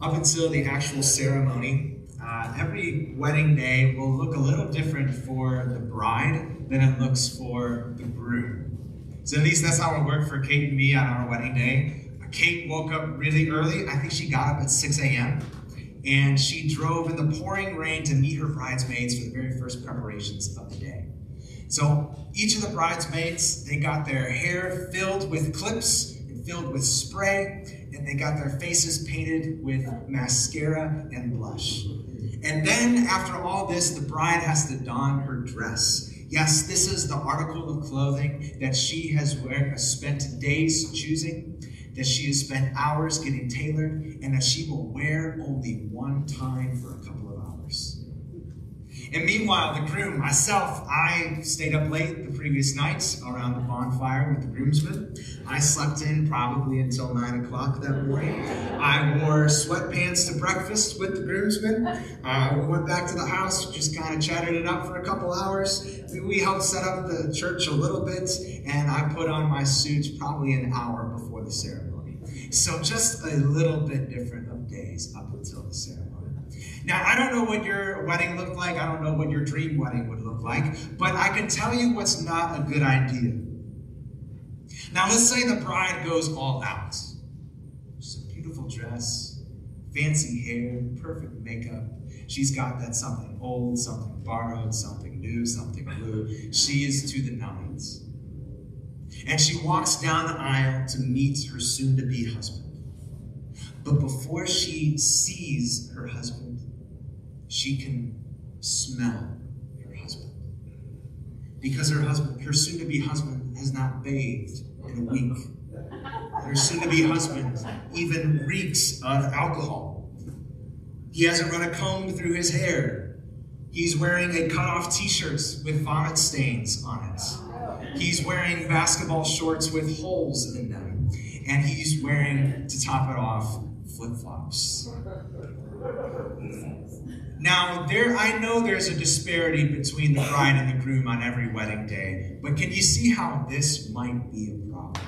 Up until the actual ceremony, uh, every wedding day will look a little different for the bride than it looks for the groom. So at least that's how it worked for Kate and me on our wedding day. Kate woke up really early. I think she got up at 6 a.m. And she drove in the pouring rain to meet her bridesmaids for the very first preparations of the day. So each of the bridesmaids, they got their hair filled with clips and filled with spray, and they got their faces painted with mascara and blush. And then, after all this, the bride has to don her dress. Yes, this is the article of clothing that she has wear, spent days choosing, that she has spent hours getting tailored, and that she will wear only one time for a couple. And meanwhile, the groom, myself, I stayed up late the previous night around the bonfire with the groomsmen. I slept in probably until 9 o'clock that morning. I wore sweatpants to breakfast with the groomsmen. Uh, we went back to the house, just kind of chatted it up for a couple hours. We helped set up the church a little bit, and I put on my suit probably an hour before the ceremony. So just a little bit different of days up until the ceremony. Now, I don't know what your wedding looked like. I don't know what your dream wedding would look like, but I can tell you what's not a good idea. Now, let's say the bride goes all out. Just a beautiful dress, fancy hair, perfect makeup. She's got that something old, something borrowed, something new, something blue. She is to the nines. And she walks down the aisle to meet her soon to be husband. But before she sees her husband, she can smell her husband. Because her husband, her soon-to-be husband, has not bathed in a week. Her soon-to-be husband even reeks of alcohol. He hasn't run a comb through his hair. He's wearing a cut-off t-shirt with vomit stains on it. He's wearing basketball shorts with holes in them. And he's wearing, to top it off, flip-flops. Now, there I know there's a disparity between the bride and the groom on every wedding day, but can you see how this might be a problem?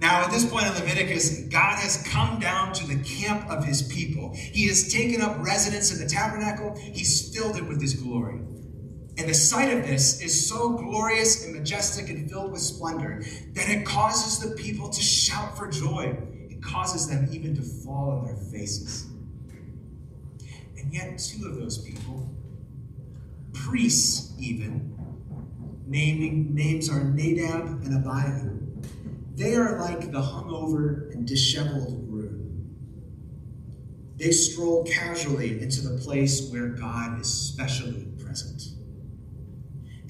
Now, at this point in Leviticus, God has come down to the camp of his people. He has taken up residence in the tabernacle, he's filled it with his glory. And the sight of this is so glorious and majestic and filled with splendor that it causes the people to shout for joy. It causes them even to fall on their faces. And yet, two of those people, priests even, naming names are Nadab and Abihu. They are like the hungover and disheveled groom. They stroll casually into the place where God is specially present.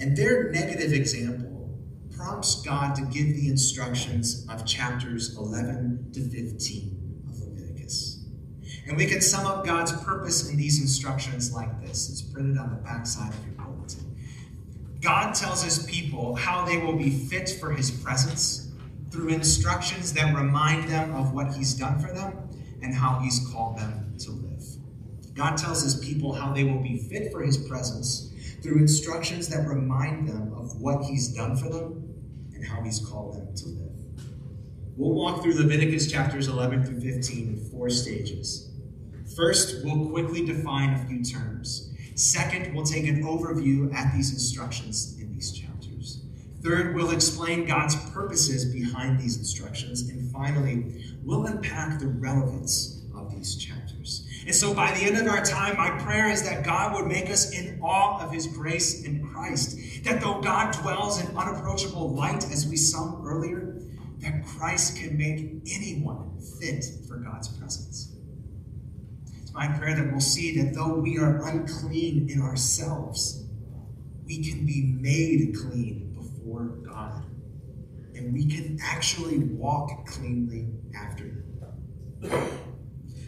And their negative example prompts God to give the instructions of chapters 11 to 15 of Leviticus. and we can sum up God's purpose in these instructions like this. It's printed on the backside of your bulletin. God tells his people how they will be fit for his presence through instructions that remind them of what he's done for them and how he's called them to live. God tells his people how they will be fit for his presence through instructions that remind them of what he's done for them and how he's called them to live. We'll walk through Leviticus chapters 11 through 15 in four stages. First, we'll quickly define a few terms. Second, we'll take an overview at these instructions in these chapters. Third, we'll explain God's purposes behind these instructions. And finally, we'll unpack the relevance of these chapters. And so by the end of our time, my prayer is that God would make us in awe of his grace in Christ. That though God dwells in unapproachable light, as we sung earlier, that Christ can make anyone fit for God's presence It's my prayer that we'll see that though we are unclean in ourselves, we can be made clean before God. And we can actually walk cleanly after Him.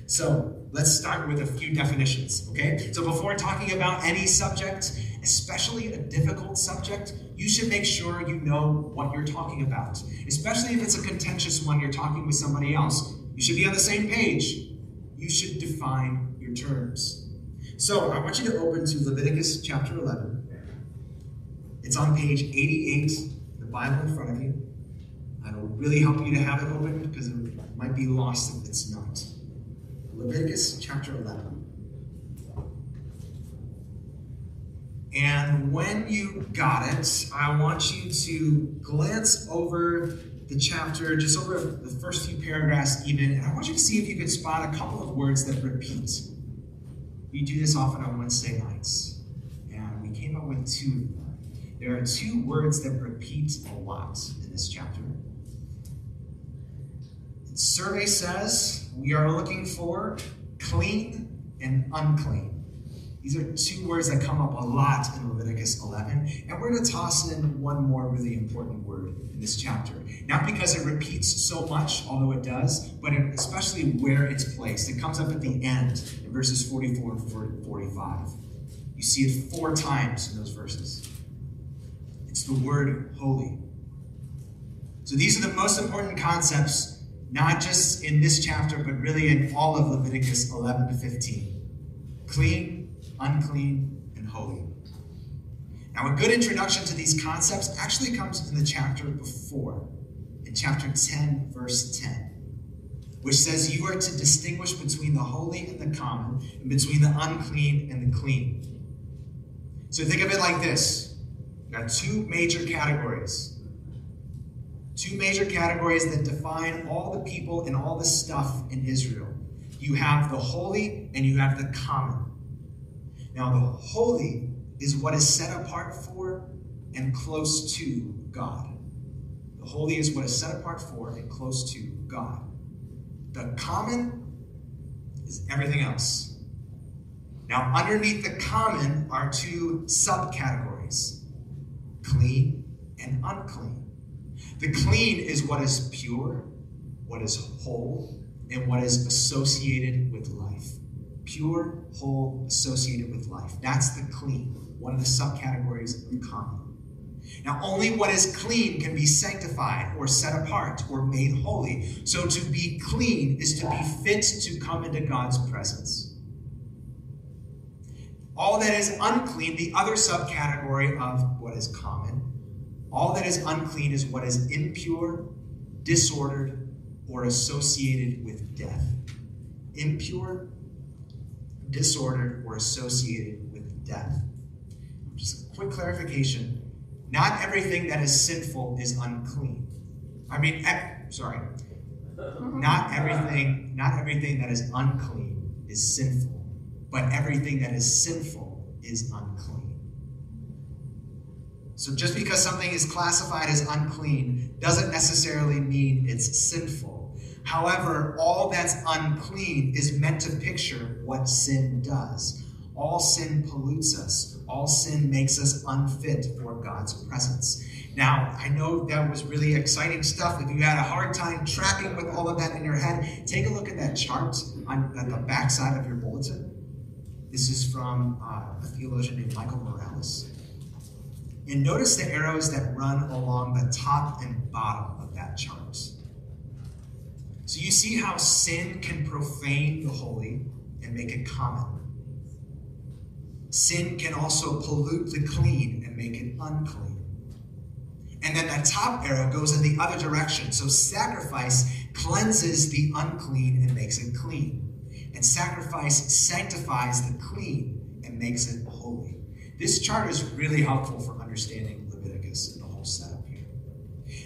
So let's start with a few definitions, okay? So before talking about any subject, especially a difficult subject, you should make sure you know what you're talking about. Especially if it's a contentious one you're talking with somebody else. You should be on the same page you should define your terms. So I want you to open to Leviticus chapter 11. It's on page 88, the Bible in front of you. It'll really help you to have it open because it might be lost if it's not. Leviticus chapter 11. And when you got it, I want you to glance over the chapter, just over the first few paragraphs, even, and I want you to see if you can spot a couple of words that repeat. We do this often on Wednesday nights, and we came up with two. There are two words that repeat a lot in this chapter. Survey says we are looking for clean and unclean. These are two words that come up a lot in Leviticus 11. And we're going to toss in one more really important word in this chapter. Not because it repeats so much, although it does, but especially where it's placed. It comes up at the end in verses 44 and 45. You see it four times in those verses. It's the word holy. So these are the most important concepts, not just in this chapter, but really in all of Leviticus 11 to 15. Clean, unclean, and holy. Now, a good introduction to these concepts actually comes in the chapter before, in chapter 10, verse 10, which says, You are to distinguish between the holy and the common, and between the unclean and the clean. So think of it like this you got two major categories. Two major categories that define all the people and all the stuff in Israel. You have the holy and you have the common. Now, the holy is what is set apart for and close to God. The holy is what is set apart for and close to God. The common is everything else. Now, underneath the common are two subcategories clean and unclean. The clean is what is pure, what is whole, and what is associated with life pure, whole, associated with life. That's the clean, one of the subcategories of common. Now, only what is clean can be sanctified or set apart or made holy. So, to be clean is to be fit to come into God's presence. All that is unclean, the other subcategory of what is common, all that is unclean is what is impure, disordered, or associated with death. Impure, disordered, or associated with death. Just a quick clarification not everything that is sinful is unclean. I mean, sorry. Uh-huh. Not everything, not everything that is unclean is sinful, but everything that is sinful is unclean. So just because something is classified as unclean doesn't necessarily mean it's sinful. However, all that's unclean is meant to picture what sin does. All sin pollutes us. All sin makes us unfit for God's presence. Now, I know that was really exciting stuff. If you had a hard time tracking with all of that in your head, take a look at that chart on, at the back side of your bulletin. This is from uh, a theologian named Michael Morales. And notice the arrows that run along the top and bottom of that chart. So you see how sin can profane the holy and make it common. Sin can also pollute the clean and make it unclean. And then that top arrow goes in the other direction. So sacrifice cleanses the unclean and makes it clean. And sacrifice sanctifies the clean and makes it holy. This chart is really helpful for understanding Leviticus and the whole setup. Here.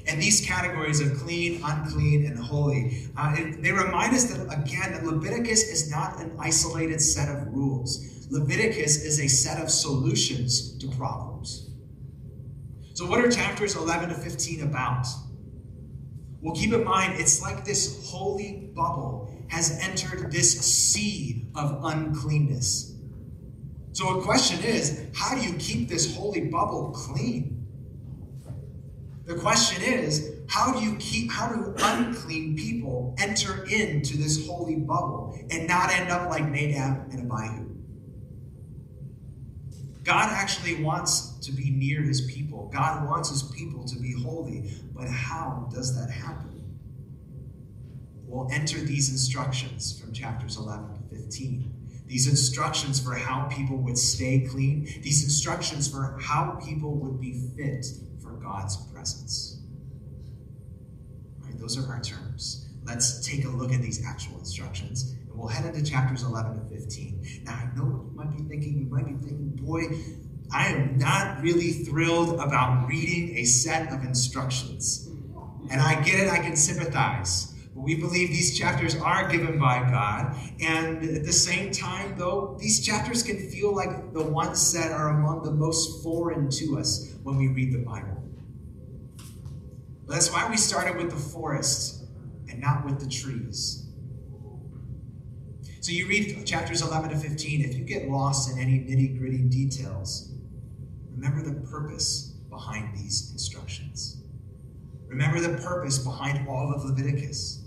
And these categories of clean, unclean, and holy, uh, they remind us that, again, that Leviticus is not an isolated set of rules. Leviticus is a set of solutions to problems. So, what are chapters 11 to 15 about? Well, keep in mind, it's like this holy bubble has entered this sea of uncleanness. So, a question is how do you keep this holy bubble clean? The question is, how do you keep, how do unclean people enter into this holy bubble and not end up like Nadab and Abihu? God actually wants to be near his people. God wants his people to be holy. But how does that happen? We'll enter these instructions from chapters 11 to 15. These instructions for how people would stay clean, these instructions for how people would be fit for God's presence. Right, those are our terms. Let's take a look at these actual instructions, and we'll head into chapters 11 to 15. Now, I know what you might be thinking. You might be thinking, boy, I am not really thrilled about reading a set of instructions. And I get it, I can sympathize. We believe these chapters are given by God. And at the same time, though, these chapters can feel like the ones that are among the most foreign to us when we read the Bible. But that's why we started with the forest and not with the trees. So you read chapters 11 to 15. If you get lost in any nitty gritty details, remember the purpose behind these instructions. Remember the purpose behind all of Leviticus.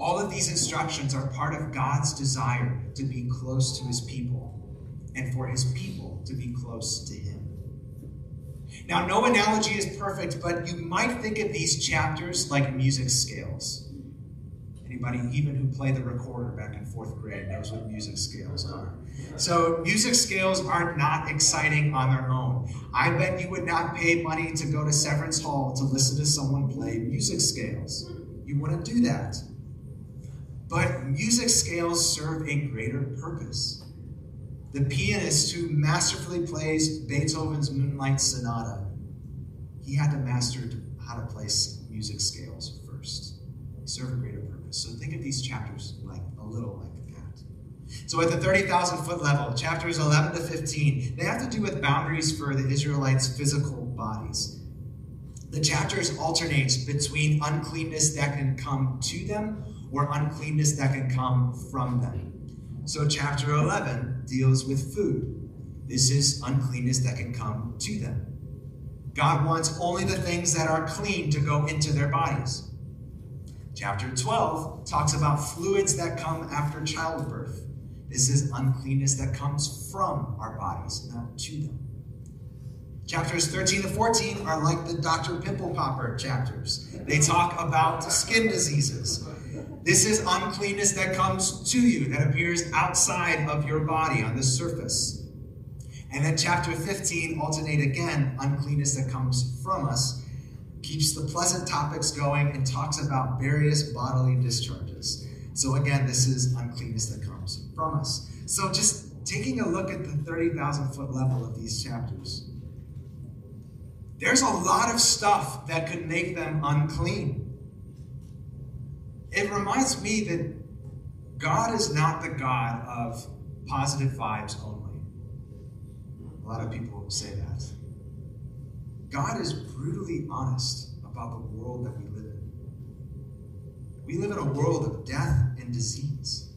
All of these instructions are part of God's desire to be close to his people and for his people to be close to him. Now, no analogy is perfect, but you might think of these chapters like music scales. Anybody, even who played the recorder back in fourth grade, knows what music scales are. So, music scales are not exciting on their own. I bet you would not pay money to go to Severance Hall to listen to someone play music scales. You wouldn't do that. But music scales serve a greater purpose. The pianist who masterfully plays Beethoven's Moonlight Sonata, he had to master how to play music scales first. They serve a greater purpose. So think of these chapters like a little like that. So at the 30,000 foot level, chapters 11 to 15, they have to do with boundaries for the Israelites' physical bodies. The chapters alternate between uncleanness that can come to them or uncleanness that can come from them. So chapter 11 deals with food. This is uncleanness that can come to them. God wants only the things that are clean to go into their bodies. Chapter 12 talks about fluids that come after childbirth. This is uncleanness that comes from our bodies, not to them. Chapters 13 to 14 are like the Dr. Pimple Popper chapters. They talk about skin diseases. This is uncleanness that comes to you, that appears outside of your body on the surface. And then chapter 15 alternate again uncleanness that comes from us keeps the pleasant topics going, and talks about various bodily discharges. So, again, this is uncleanness that comes from us. So, just taking a look at the 30,000 foot level of these chapters, there's a lot of stuff that could make them unclean. It reminds me that God is not the God of positive vibes only. A lot of people say that. God is brutally honest about the world that we live in. We live in a world of death and disease.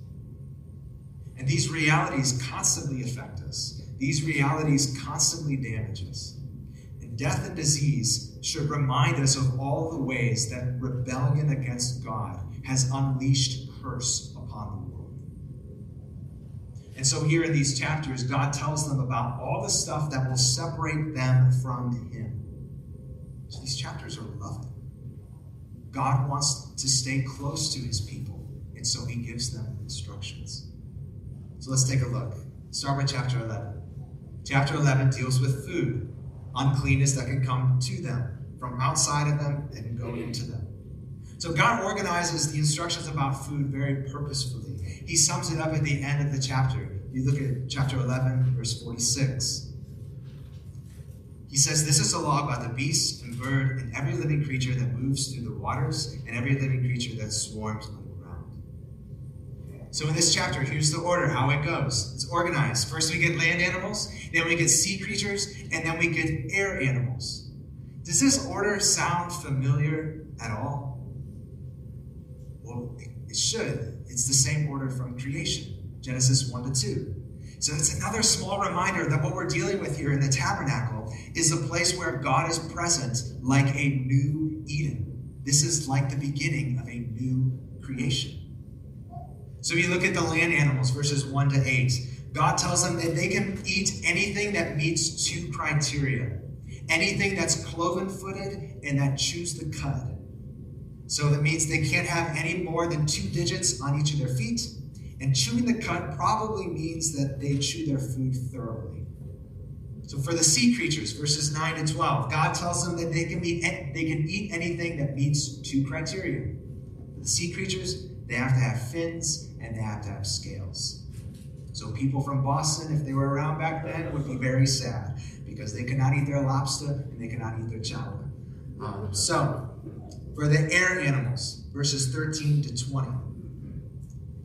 And these realities constantly affect us. These realities constantly damage us. And death and disease should remind us of all the ways that rebellion against God has unleashed curse upon the world. And so, here in these chapters, God tells them about all the stuff that will separate them from Him. So these chapters are loving. God wants to stay close to his people, and so he gives them instructions. So let's take a look. Start with chapter 11. Chapter 11 deals with food, uncleanness that can come to them from outside of them and go into them. So God organizes the instructions about food very purposefully. He sums it up at the end of the chapter. You look at chapter 11, verse 46. He says, This is a law about the beast and bird and every living creature that moves through the waters and every living creature that swarms on the ground. So, in this chapter, here's the order how it goes it's organized. First, we get land animals, then we get sea creatures, and then we get air animals. Does this order sound familiar at all? Well, it should. It's the same order from creation Genesis 1 to 2. So it's another small reminder that what we're dealing with here in the tabernacle is a place where God is present like a new Eden. This is like the beginning of a new creation. So you look at the land animals, verses 1 to 8. God tells them that they can eat anything that meets two criteria anything that's cloven footed and that chews the cud. So that means they can't have any more than two digits on each of their feet and chewing the cud probably means that they chew their food thoroughly. So for the sea creatures, verses 9 to 12, God tells them that they can, eat, they can eat anything that meets two criteria. For the sea creatures, they have to have fins and they have to have scales. So people from Boston, if they were around back then, would be very sad because they could not eat their lobster and they could not eat their chowder. Um, so, for the air animals, verses 13 to 20,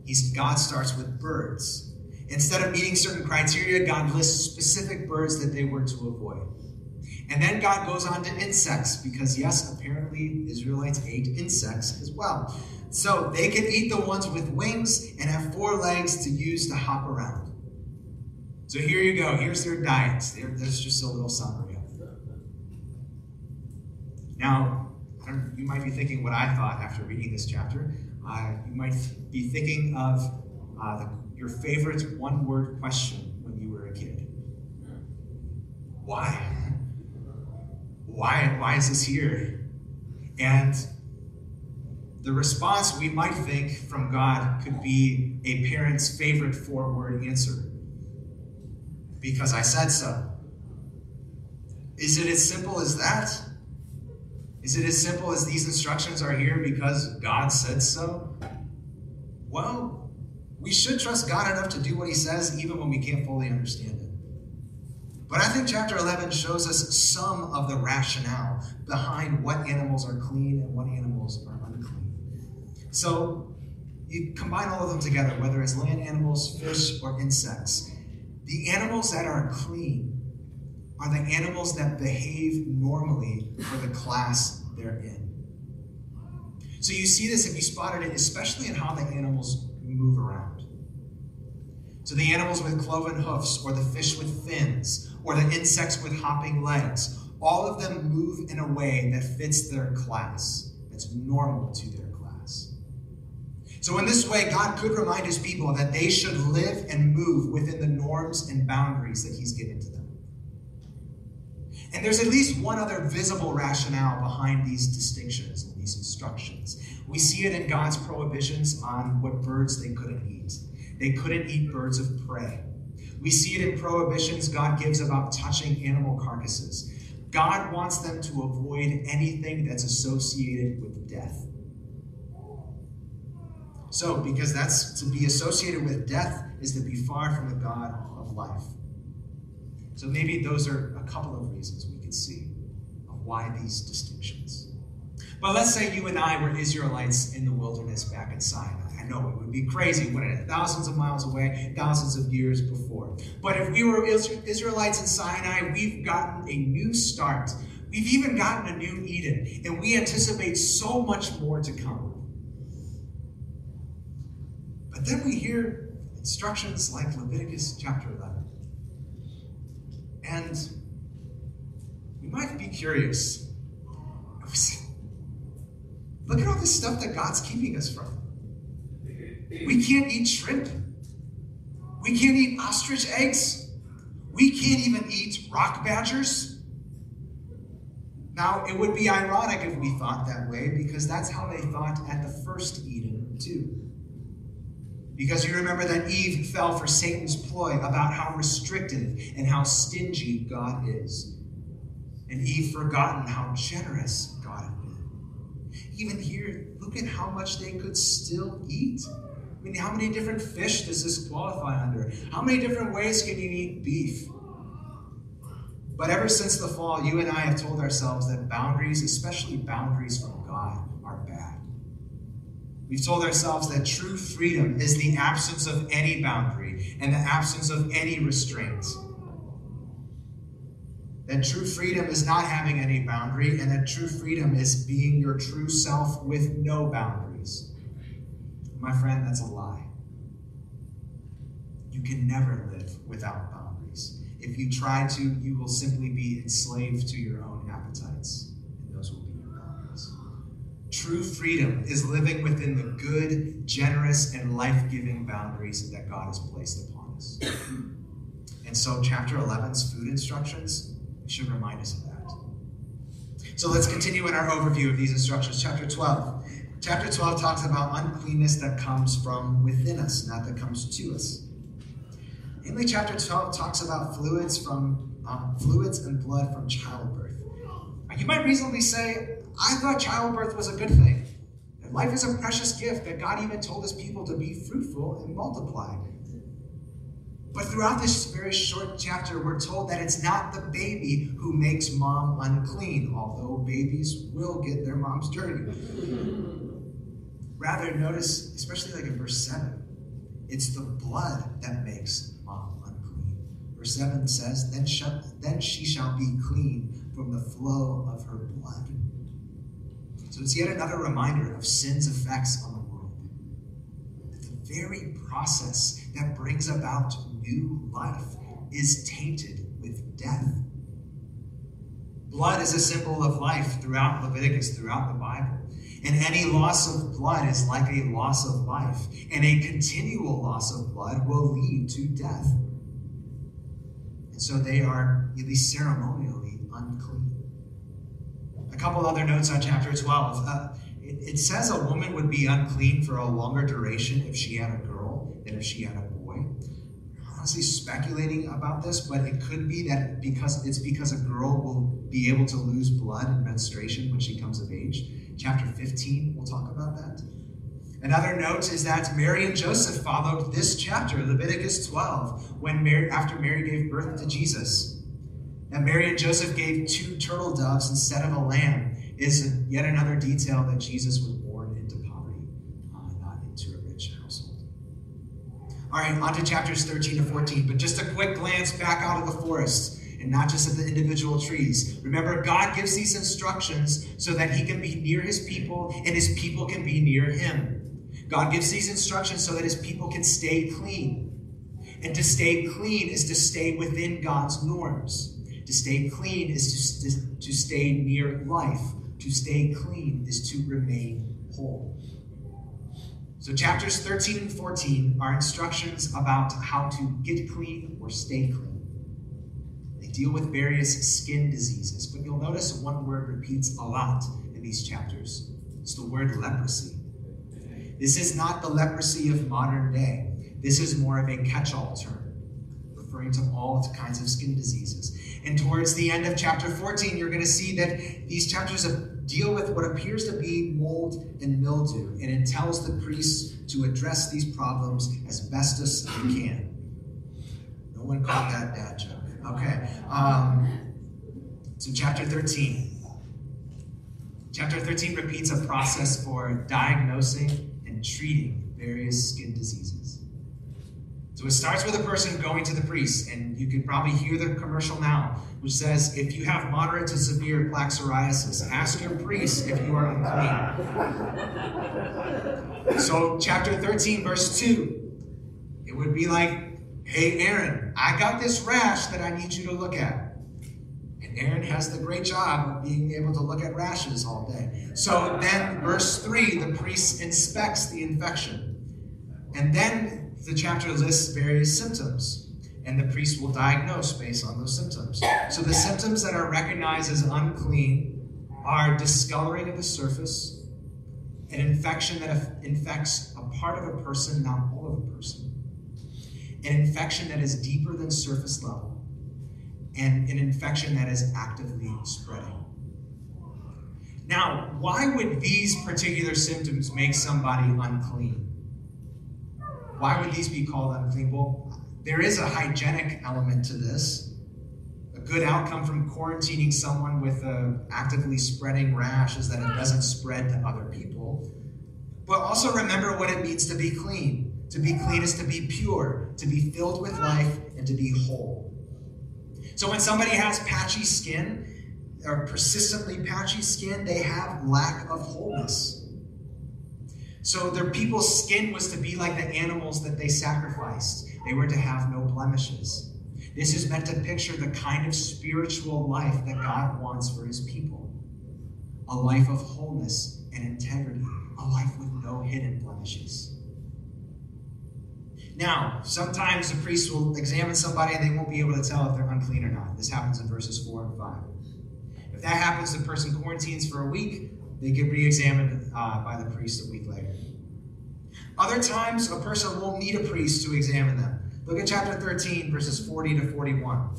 he's, God starts with birds. Instead of meeting certain criteria, God lists specific birds that they were to avoid. And then God goes on to insects, because yes, apparently Israelites ate insects as well. So they can eat the ones with wings and have four legs to use to hop around. So here you go. Here's their diets. There's just a little summary of. Now, you might be thinking what I thought after reading this chapter. Uh, you might be thinking of uh, the, your favorite one word question when you were a kid. Why? Why, why is this here? And the response we might think from God could be a parent's favorite four word answer because I said so. Is it as simple as that? Is it as simple as these instructions are here because God said so? Well, we should trust God enough to do what He says even when we can't fully understand it. But I think chapter 11 shows us some of the rationale behind what animals are clean and what animals are unclean. so you combine all of them together, whether it's land animals, fish, or insects. The animals that are clean are the animals that behave normally for the class they're in. So you see this if you spotted it, especially in how the animals move around. So the animals with cloven hoofs, or the fish with fins, or the insects with hopping legs, all of them move in a way that fits their class, that's normal to their class. so, in this way, God could remind his people that they should live and move within the norms and boundaries that he's given to them. And there's at least one other visible rationale behind these distinctions and these instructions. We see it in God's prohibitions on what birds they couldn't eat. They couldn't eat birds of prey. We see it in prohibitions God gives about touching animal carcasses. God wants them to avoid anything that's associated with death. So, because that's to be associated with death is to be far from the God of life. So, maybe those are couple of reasons we could see of why these distinctions. But let's say you and I were Israelites in the wilderness back in Sinai. I know it would be crazy, wouldn't it? Thousands of miles away, thousands of years before. But if we were Israelites in Sinai, we've gotten a new start. We've even gotten a new Eden, and we anticipate so much more to come. But then we hear instructions like Leviticus chapter 11. And we might be curious. Look at all this stuff that God's keeping us from. We can't eat shrimp. We can't eat ostrich eggs. We can't even eat rock badgers. Now, it would be ironic if we thought that way because that's how they thought at the first Eden, too. Because you remember that Eve fell for Satan's ploy about how restrictive and how stingy God is. And Eve forgotten how generous God had been. Even here, look at how much they could still eat. I mean, how many different fish does this qualify under? How many different ways can you eat beef? But ever since the fall, you and I have told ourselves that boundaries, especially boundaries from God, are bad. We've told ourselves that true freedom is the absence of any boundary and the absence of any restraint. That true freedom is not having any boundary, and that true freedom is being your true self with no boundaries. My friend, that's a lie. You can never live without boundaries. If you try to, you will simply be enslaved to your own appetites, and those will be your boundaries. True freedom is living within the good, generous, and life giving boundaries that God has placed upon us. And so, chapter 11's food instructions should remind us of that. So, let's continue in our overview of these instructions. Chapter 12. Chapter 12 talks about uncleanness that comes from within us, not that comes to us. Namely, chapter 12 talks about fluids from uh, fluids and blood from childbirth. You might reasonably say, I thought childbirth was a good thing. Life is a precious gift that God even told his people to be fruitful and multiply. But throughout this very short chapter, we're told that it's not the baby who makes mom unclean, although babies will get their moms dirty. Rather, notice, especially like in verse 7, it's the blood that makes mom unclean. Verse 7 says, Then, shall, then she shall be clean from the flow of her blood. So it's yet another reminder of sin's effects on the world. That the very process that brings about new life is tainted with death. Blood is a symbol of life throughout Leviticus, throughout the Bible. And any loss of blood is like a loss of life. And a continual loss of blood will lead to death. And so they are, at least ceremonially, unclean. A couple other notes on chapter 12. Uh, it, it says a woman would be unclean for a longer duration if she had a girl than if she had a honestly speculating about this, but it could be that because it's because a girl will be able to lose blood in menstruation when she comes of age. Chapter 15, we'll talk about that. Another note is that Mary and Joseph followed this chapter, Leviticus 12, when Mary, after Mary gave birth to Jesus. And Mary and Joseph gave two turtle doves instead of a lamb is yet another detail that Jesus was born into poverty, uh, not into a rich household. All right, on to chapters 13 to 14, but just a quick glance back out of the forest and not just at the individual trees. Remember, God gives these instructions so that he can be near his people and his people can be near him. God gives these instructions so that his people can stay clean. And to stay clean is to stay within God's norms. To stay clean is to, to, to stay near life. To stay clean is to remain whole. So, chapters 13 and 14 are instructions about how to get clean or stay clean. They deal with various skin diseases, but you'll notice one word repeats a lot in these chapters. It's the word leprosy. This is not the leprosy of modern day. This is more of a catch all term, referring to all kinds of skin diseases. And towards the end of chapter 14, you're going to see that these chapters deal with what appears to be mold and mildew, and it tells the priests to address these problems as best as they can. No one caught that dad joke. Okay. Um, so, chapter 13. Chapter 13 repeats a process for diagnosing and treating various skin diseases. So it starts with a person going to the priest, and you can probably hear the commercial now, which says, if you have moderate to severe plaque psoriasis, ask your priest if you are unclean. so, chapter 13, verse 2, it would be like, hey, Aaron, I got this rash that I need you to look at. And Aaron has the great job of being able to look at rashes all day. So then, verse 3, the priest inspects the infection. And then the chapter lists various symptoms, and the priest will diagnose based on those symptoms. So the symptoms that are recognized as unclean are discoloring of the surface, an infection that infects a part of a person, not all of a person, an infection that is deeper than surface level, and an infection that is actively spreading. Now, why would these particular symptoms make somebody unclean? Why would these be called unclean? Well, there is a hygienic element to this. A good outcome from quarantining someone with a actively spreading rash is that it doesn't spread to other people. But also remember what it means to be clean. To be clean is to be pure, to be filled with life, and to be whole. So when somebody has patchy skin, or persistently patchy skin, they have lack of wholeness. So their people's skin was to be like the animals that they sacrificed. They were to have no blemishes. This is meant to picture the kind of spiritual life that God wants for his people a life of wholeness and integrity, a life with no hidden blemishes. Now, sometimes the priest will examine somebody and they won't be able to tell if they're unclean or not. This happens in verses 4 and 5. If that happens, the person quarantines for a week, they get re examined uh, by the priest a week later. Other times, a person won't need a priest to examine them. Look at chapter 13, verses 40 to 41.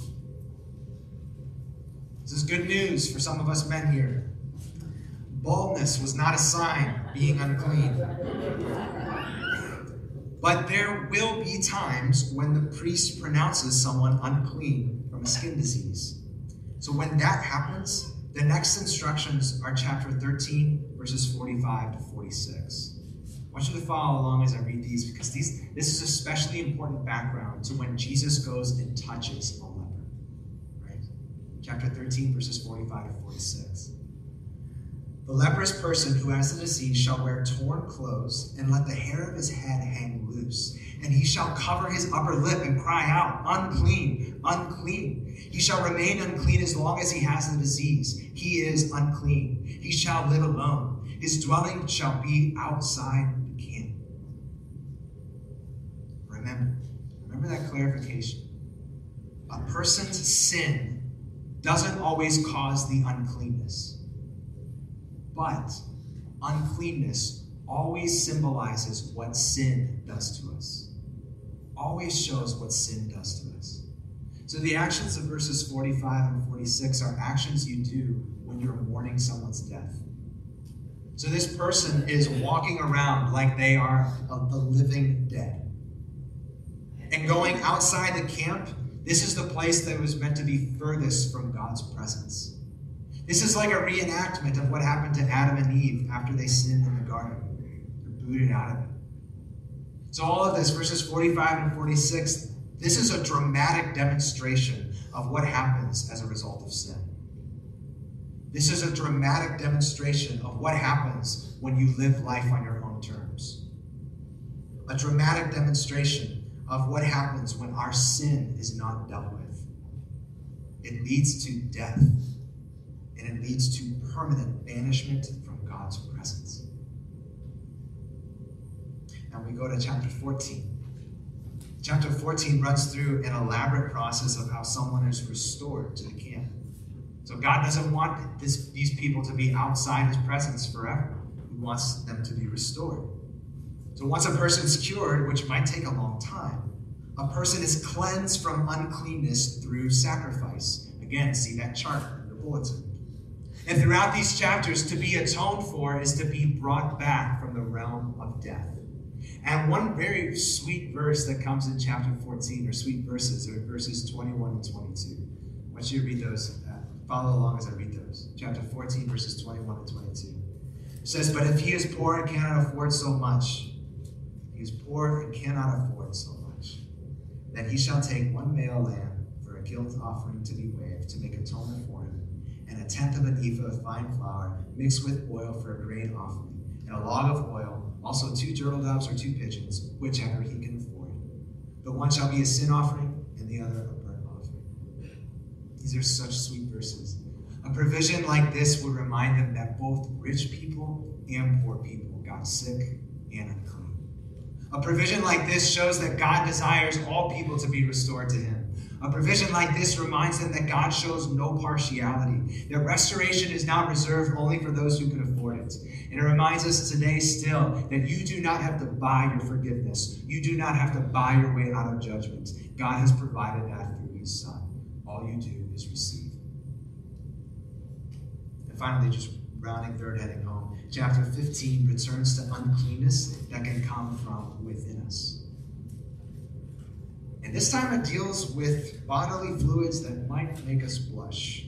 This is good news for some of us men here. Baldness was not a sign being unclean. But there will be times when the priest pronounces someone unclean from a skin disease. So when that happens, the next instructions are chapter 13, verses 45 to 46. I want you to follow along as I read these because these, this is especially important background to when Jesus goes and touches a leper. Right? Chapter 13, verses 45 to 46. The leprous person who has the disease shall wear torn clothes and let the hair of his head hang loose. And he shall cover his upper lip and cry out, Unclean, unclean. He shall remain unclean as long as he has the disease. He is unclean. He shall live alone. His dwelling shall be outside the camp. Remember, remember that clarification. A person's sin doesn't always cause the uncleanness. But uncleanness always symbolizes what sin does to us, always shows what sin does to us. So the actions of verses 45 and 46 are actions you do when you're mourning someone's death. So this person is walking around like they are the living dead. And going outside the camp, this is the place that was meant to be furthest from God's presence. This is like a reenactment of what happened to Adam and Eve after they sinned in the garden. They're booted out of it. So, all of this, verses 45 and 46, this is a dramatic demonstration of what happens as a result of sin. This is a dramatic demonstration of what happens when you live life on your own terms. A dramatic demonstration of what happens when our sin is not dealt with. It leads to death and it leads to permanent banishment from God's presence. Now we go to chapter 14. Chapter 14 runs through an elaborate process of how someone is restored to the camp. So God doesn't want this, these people to be outside his presence forever. He wants them to be restored. So once a person is cured, which might take a long time, a person is cleansed from uncleanness through sacrifice. Again, see that chart in the bulletin. And throughout these chapters, to be atoned for is to be brought back from the realm of death. And one very sweet verse that comes in chapter 14, or sweet verses, are verses 21 and 22. I want you to read those. Uh, follow along as I read those. Chapter 14, verses 21 and 22. It says, But if he is poor and cannot afford so much, he is poor and cannot afford so much, then he shall take one male lamb for a guilt offering to be waved to make atonement for him and a tenth of an ephah of fine flour mixed with oil for a grain offering, and a log of oil, also two turtle doves or two pigeons, whichever he can afford. The one shall be a sin offering, and the other a burnt offering. These are such sweet verses. A provision like this would remind them that both rich people and poor people got sick and unclean. A provision like this shows that God desires all people to be restored to Him. A provision like this reminds them that God shows no partiality, that restoration is not reserved only for those who can afford it. And it reminds us today still that you do not have to buy your forgiveness. You do not have to buy your way out of judgment. God has provided that through his Son. All you do is receive. And finally, just rounding third heading home, chapter 15 returns to uncleanness that can come from within us. And this time it deals with bodily fluids that might make us blush.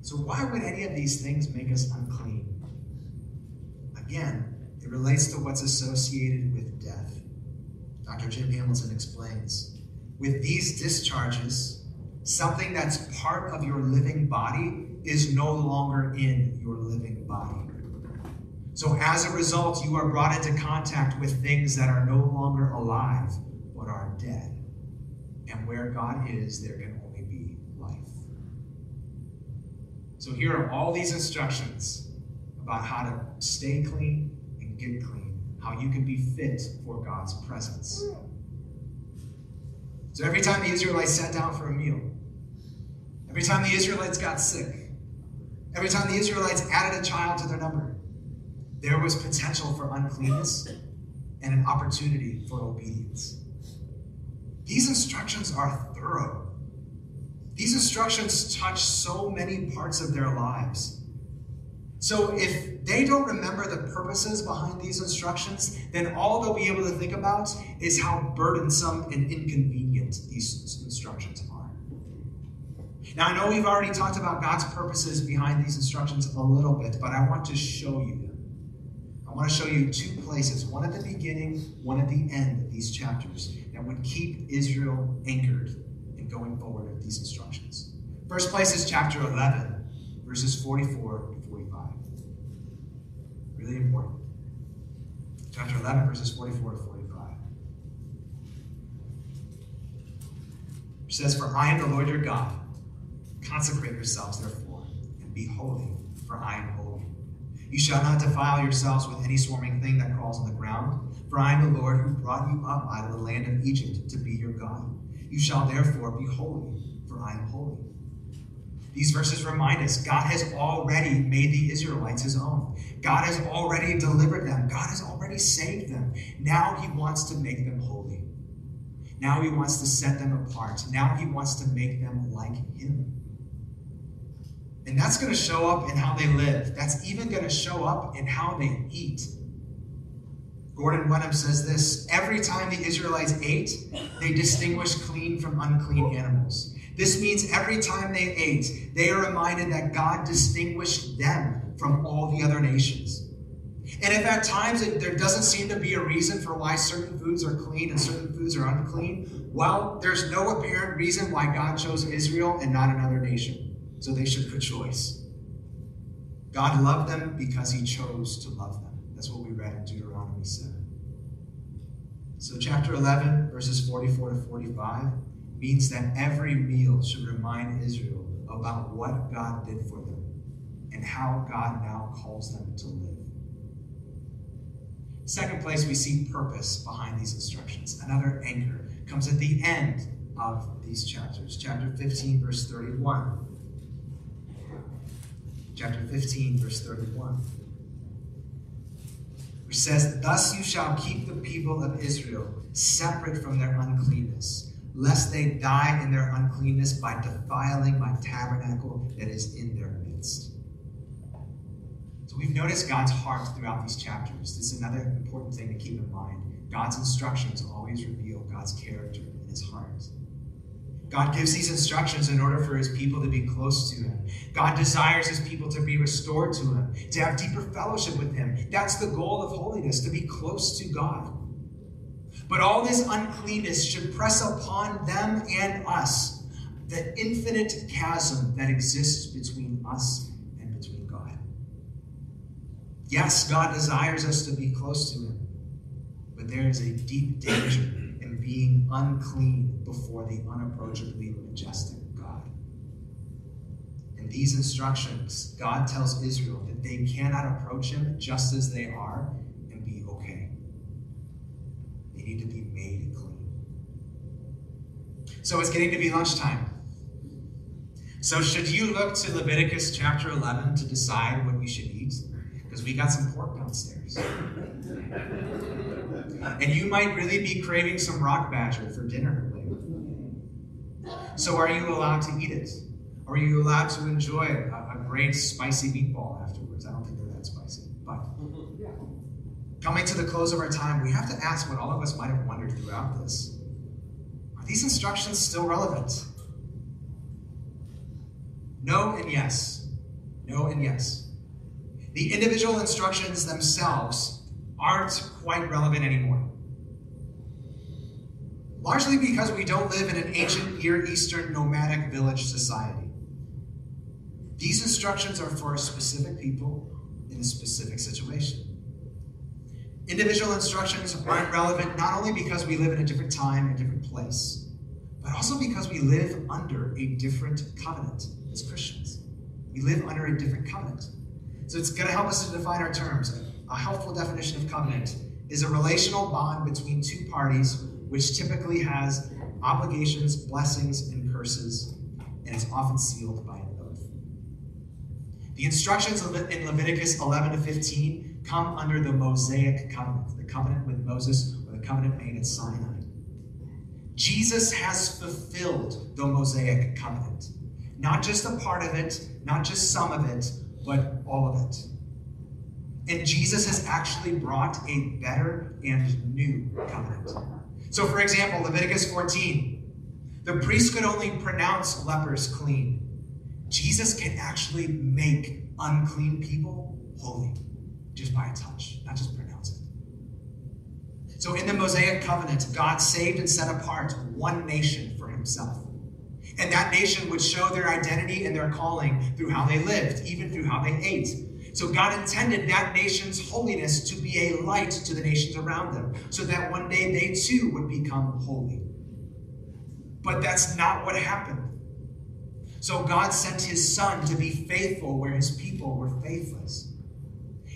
So, why would any of these things make us unclean? Again, it relates to what's associated with death. Dr. Jim Hamilton explains with these discharges, something that's part of your living body is no longer in your living body. So, as a result, you are brought into contact with things that are no longer alive but are dead. And where God is, there can only be life. So here are all these instructions about how to stay clean and get clean, how you can be fit for God's presence. So every time the Israelites sat down for a meal, every time the Israelites got sick, every time the Israelites added a child to their number, there was potential for uncleanness and an opportunity for obedience. These instructions are thorough. These instructions touch so many parts of their lives. So if they don't remember the purposes behind these instructions, then all they'll be able to think about is how burdensome and inconvenient these instructions. Now, I know we've already talked about God's purposes behind these instructions a little bit, but I want to show you them. I want to show you two places, one at the beginning, one at the end of these chapters, that would keep Israel anchored in going forward with these instructions. First place is chapter 11, verses 44 to 45. Really important. Chapter 11, verses 44 to 45. Which says, For I am the Lord your God. Consecrate yourselves, therefore, and be holy, for I am holy. You shall not defile yourselves with any swarming thing that crawls on the ground, for I am the Lord who brought you up out of the land of Egypt to be your God. You shall therefore be holy, for I am holy. These verses remind us God has already made the Israelites his own. God has already delivered them. God has already saved them. Now he wants to make them holy. Now he wants to set them apart. Now he wants to make them like him. And that's going to show up in how they live. That's even going to show up in how they eat. Gordon Wenham says this every time the Israelites ate, they distinguished clean from unclean animals. This means every time they ate, they are reminded that God distinguished them from all the other nations. And if at times it, there doesn't seem to be a reason for why certain foods are clean and certain foods are unclean, well, there's no apparent reason why God chose Israel and not another nation. So they should choice. God loved them because he chose to love them. That's what we read in Deuteronomy 7. So, chapter 11, verses 44 to 45 means that every meal should remind Israel about what God did for them and how God now calls them to live. Second place, we see purpose behind these instructions. Another anchor comes at the end of these chapters. Chapter 15, verse 31. Chapter 15, verse 31. Which says, Thus you shall keep the people of Israel separate from their uncleanness lest they die in their uncleanness by defiling my tabernacle that is in their midst. So we've noticed God's heart throughout these chapters. This is another important thing to keep in mind. God's instructions always reveal God's character and his heart. God gives these instructions in order for his people to be close to him. God desires his people to be restored to him, to have deeper fellowship with him. That's the goal of holiness, to be close to God. But all this uncleanness should press upon them and us the infinite chasm that exists between us and between God. Yes, God desires us to be close to Him, but there is a deep danger in being unclean before the unapproachably majestic God. In these instructions, God tells Israel that they cannot approach Him just as they are and be okay. They need to be made clean. So it's getting to be lunchtime. So should you look to Leviticus chapter 11 to decide what you should eat? Because we got some pork downstairs. and you might really be craving some rock badger for dinner. So are you allowed to eat it? Are you allowed to enjoy a, a great spicy meatball afterwards? I don't think they're that spicy, but Coming to the close of our time, we have to ask what all of us might have wondered throughout this. Are these instructions still relevant? No and yes. No and yes. The individual instructions themselves aren't quite relevant anymore. Largely because we don't live in an ancient Near Eastern nomadic village society. These instructions are for a specific people in a specific situation. Individual instructions aren't relevant not only because we live in a different time and different place, but also because we live under a different covenant as Christians. We live under a different covenant. So it's going to help us to define our terms. A helpful definition of covenant is a relational bond between two parties which typically has obligations, blessings, and curses, and is often sealed by an oath. The instructions in Leviticus 11 to 15 come under the Mosaic covenant, the covenant with Moses or the covenant made at Sinai. Jesus has fulfilled the Mosaic covenant. Not just a part of it, not just some of it, but all of it. And Jesus has actually brought a better and new covenant. So, for example, Leviticus 14, the priest could only pronounce lepers clean. Jesus can actually make unclean people holy just by a touch, not just pronounce it. So, in the Mosaic covenant, God saved and set apart one nation for himself. And that nation would show their identity and their calling through how they lived, even through how they ate. So God intended that nation's holiness to be a light to the nations around them, so that one day they too would become holy. But that's not what happened. So God sent his son to be faithful where his people were faithless.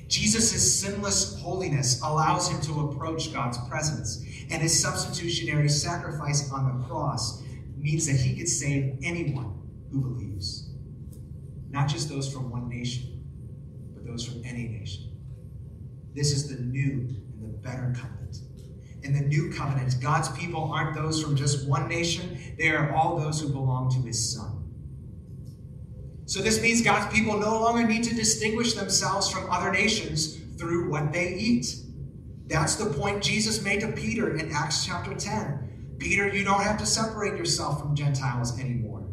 Jesus' sinless holiness allows him to approach God's presence, and his substitutionary sacrifice on the cross means that he could save anyone who believes, not just those from one nation those from any nation. This is the new and the better covenant. In the new covenant, God's people aren't those from just one nation, they are all those who belong to his Son. So this means God's people no longer need to distinguish themselves from other nations through what they eat. That's the point Jesus made to Peter in Acts chapter 10. Peter, you don't have to separate yourself from Gentiles anymore.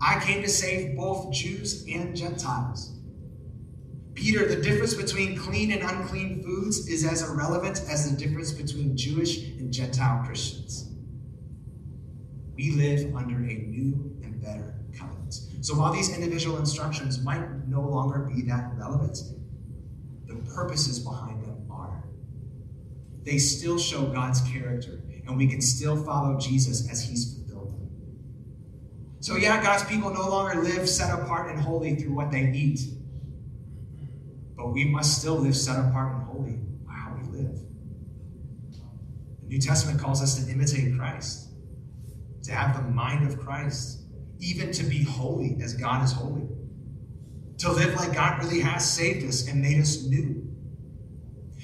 I came to save both Jews and Gentiles. Peter, the difference between clean and unclean foods is as irrelevant as the difference between Jewish and Gentile Christians. We live under a new and better covenant. So while these individual instructions might no longer be that relevant, the purposes behind them are. They still show God's character, and we can still follow Jesus as he's fulfilled them. So, yeah, God's people no longer live set apart and holy through what they eat but we must still live set apart and holy by how we live. The New Testament calls us to imitate Christ, to have the mind of Christ, even to be holy as God is holy, to live like God really has saved us and made us new.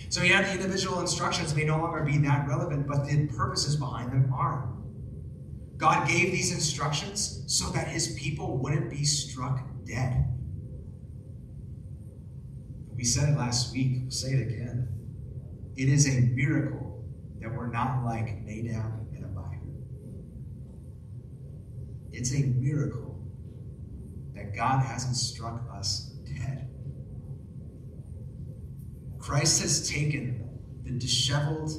So, yeah, the individual instructions may no longer be that relevant, but the purposes behind them are. God gave these instructions so that his people wouldn't be struck dead. We said it last week, we'll say it again. It is a miracle that we're not like Nadab and Abihu. It's a miracle that God hasn't struck us dead. Christ has taken the disheveled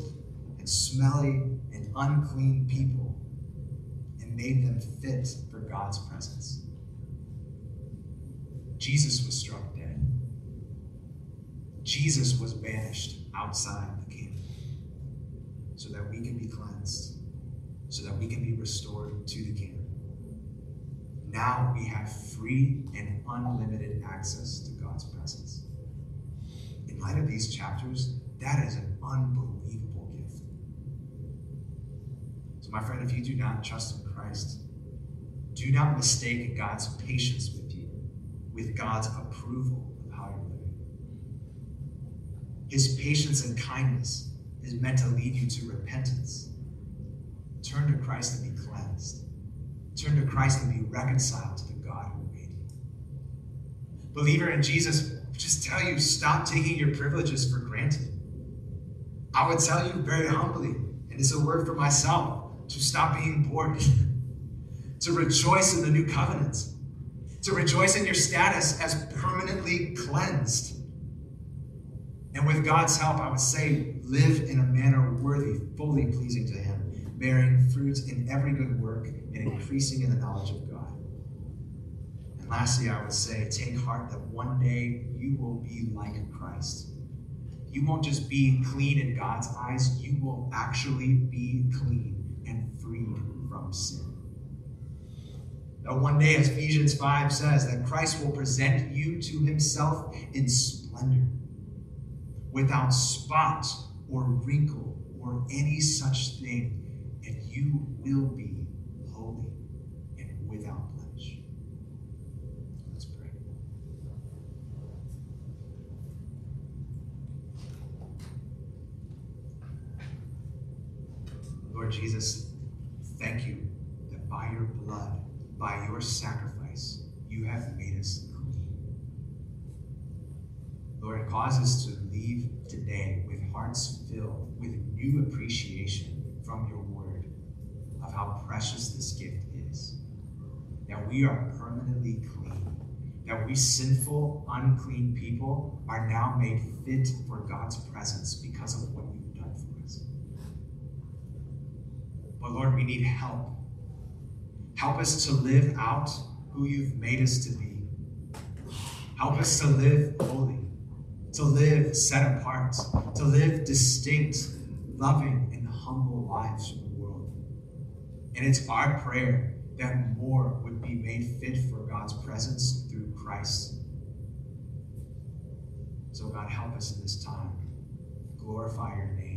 and smelly and unclean people and made them fit for God's presence. Jesus was struck. Jesus was banished outside the camp so that we can be cleansed, so that we can be restored to the camp. Now we have free and unlimited access to God's presence. In light of these chapters, that is an unbelievable gift. So, my friend, if you do not trust in Christ, do not mistake God's patience with you, with God's approval his patience and kindness is meant to lead you to repentance. Turn to Christ and be cleansed. Turn to Christ and be reconciled to the God who made you. Believer in Jesus, just tell you stop taking your privileges for granted. I would tell you very humbly, and it's a word for myself, to stop being bored, to rejoice in the new covenant, to rejoice in your status as permanently cleansed and with God's help, I would say, live in a manner worthy, fully pleasing to Him, bearing fruit in every good work and increasing in the knowledge of God. And lastly, I would say, take heart that one day you will be like Christ. You won't just be clean in God's eyes, you will actually be clean and freed from sin. That one day, as Ephesians 5 says, that Christ will present you to himself in splendor without spot or wrinkle or any such thing, and you will be holy and without blemish. Let's pray. Lord Jesus, thank you that by your blood, by your sacrifice, you have made us clean. Lord, cause us to leave today with hearts filled with new appreciation from your word of how precious this gift is. That we are permanently clean. That we sinful, unclean people are now made fit for God's presence because of what you've done for us. But Lord, we need help. Help us to live out who you've made us to be. Help us to live holy, to live set apart, to live distinct, loving, and humble lives from the world. And it's our prayer that more would be made fit for God's presence through Christ. So, God, help us in this time. Glorify your name.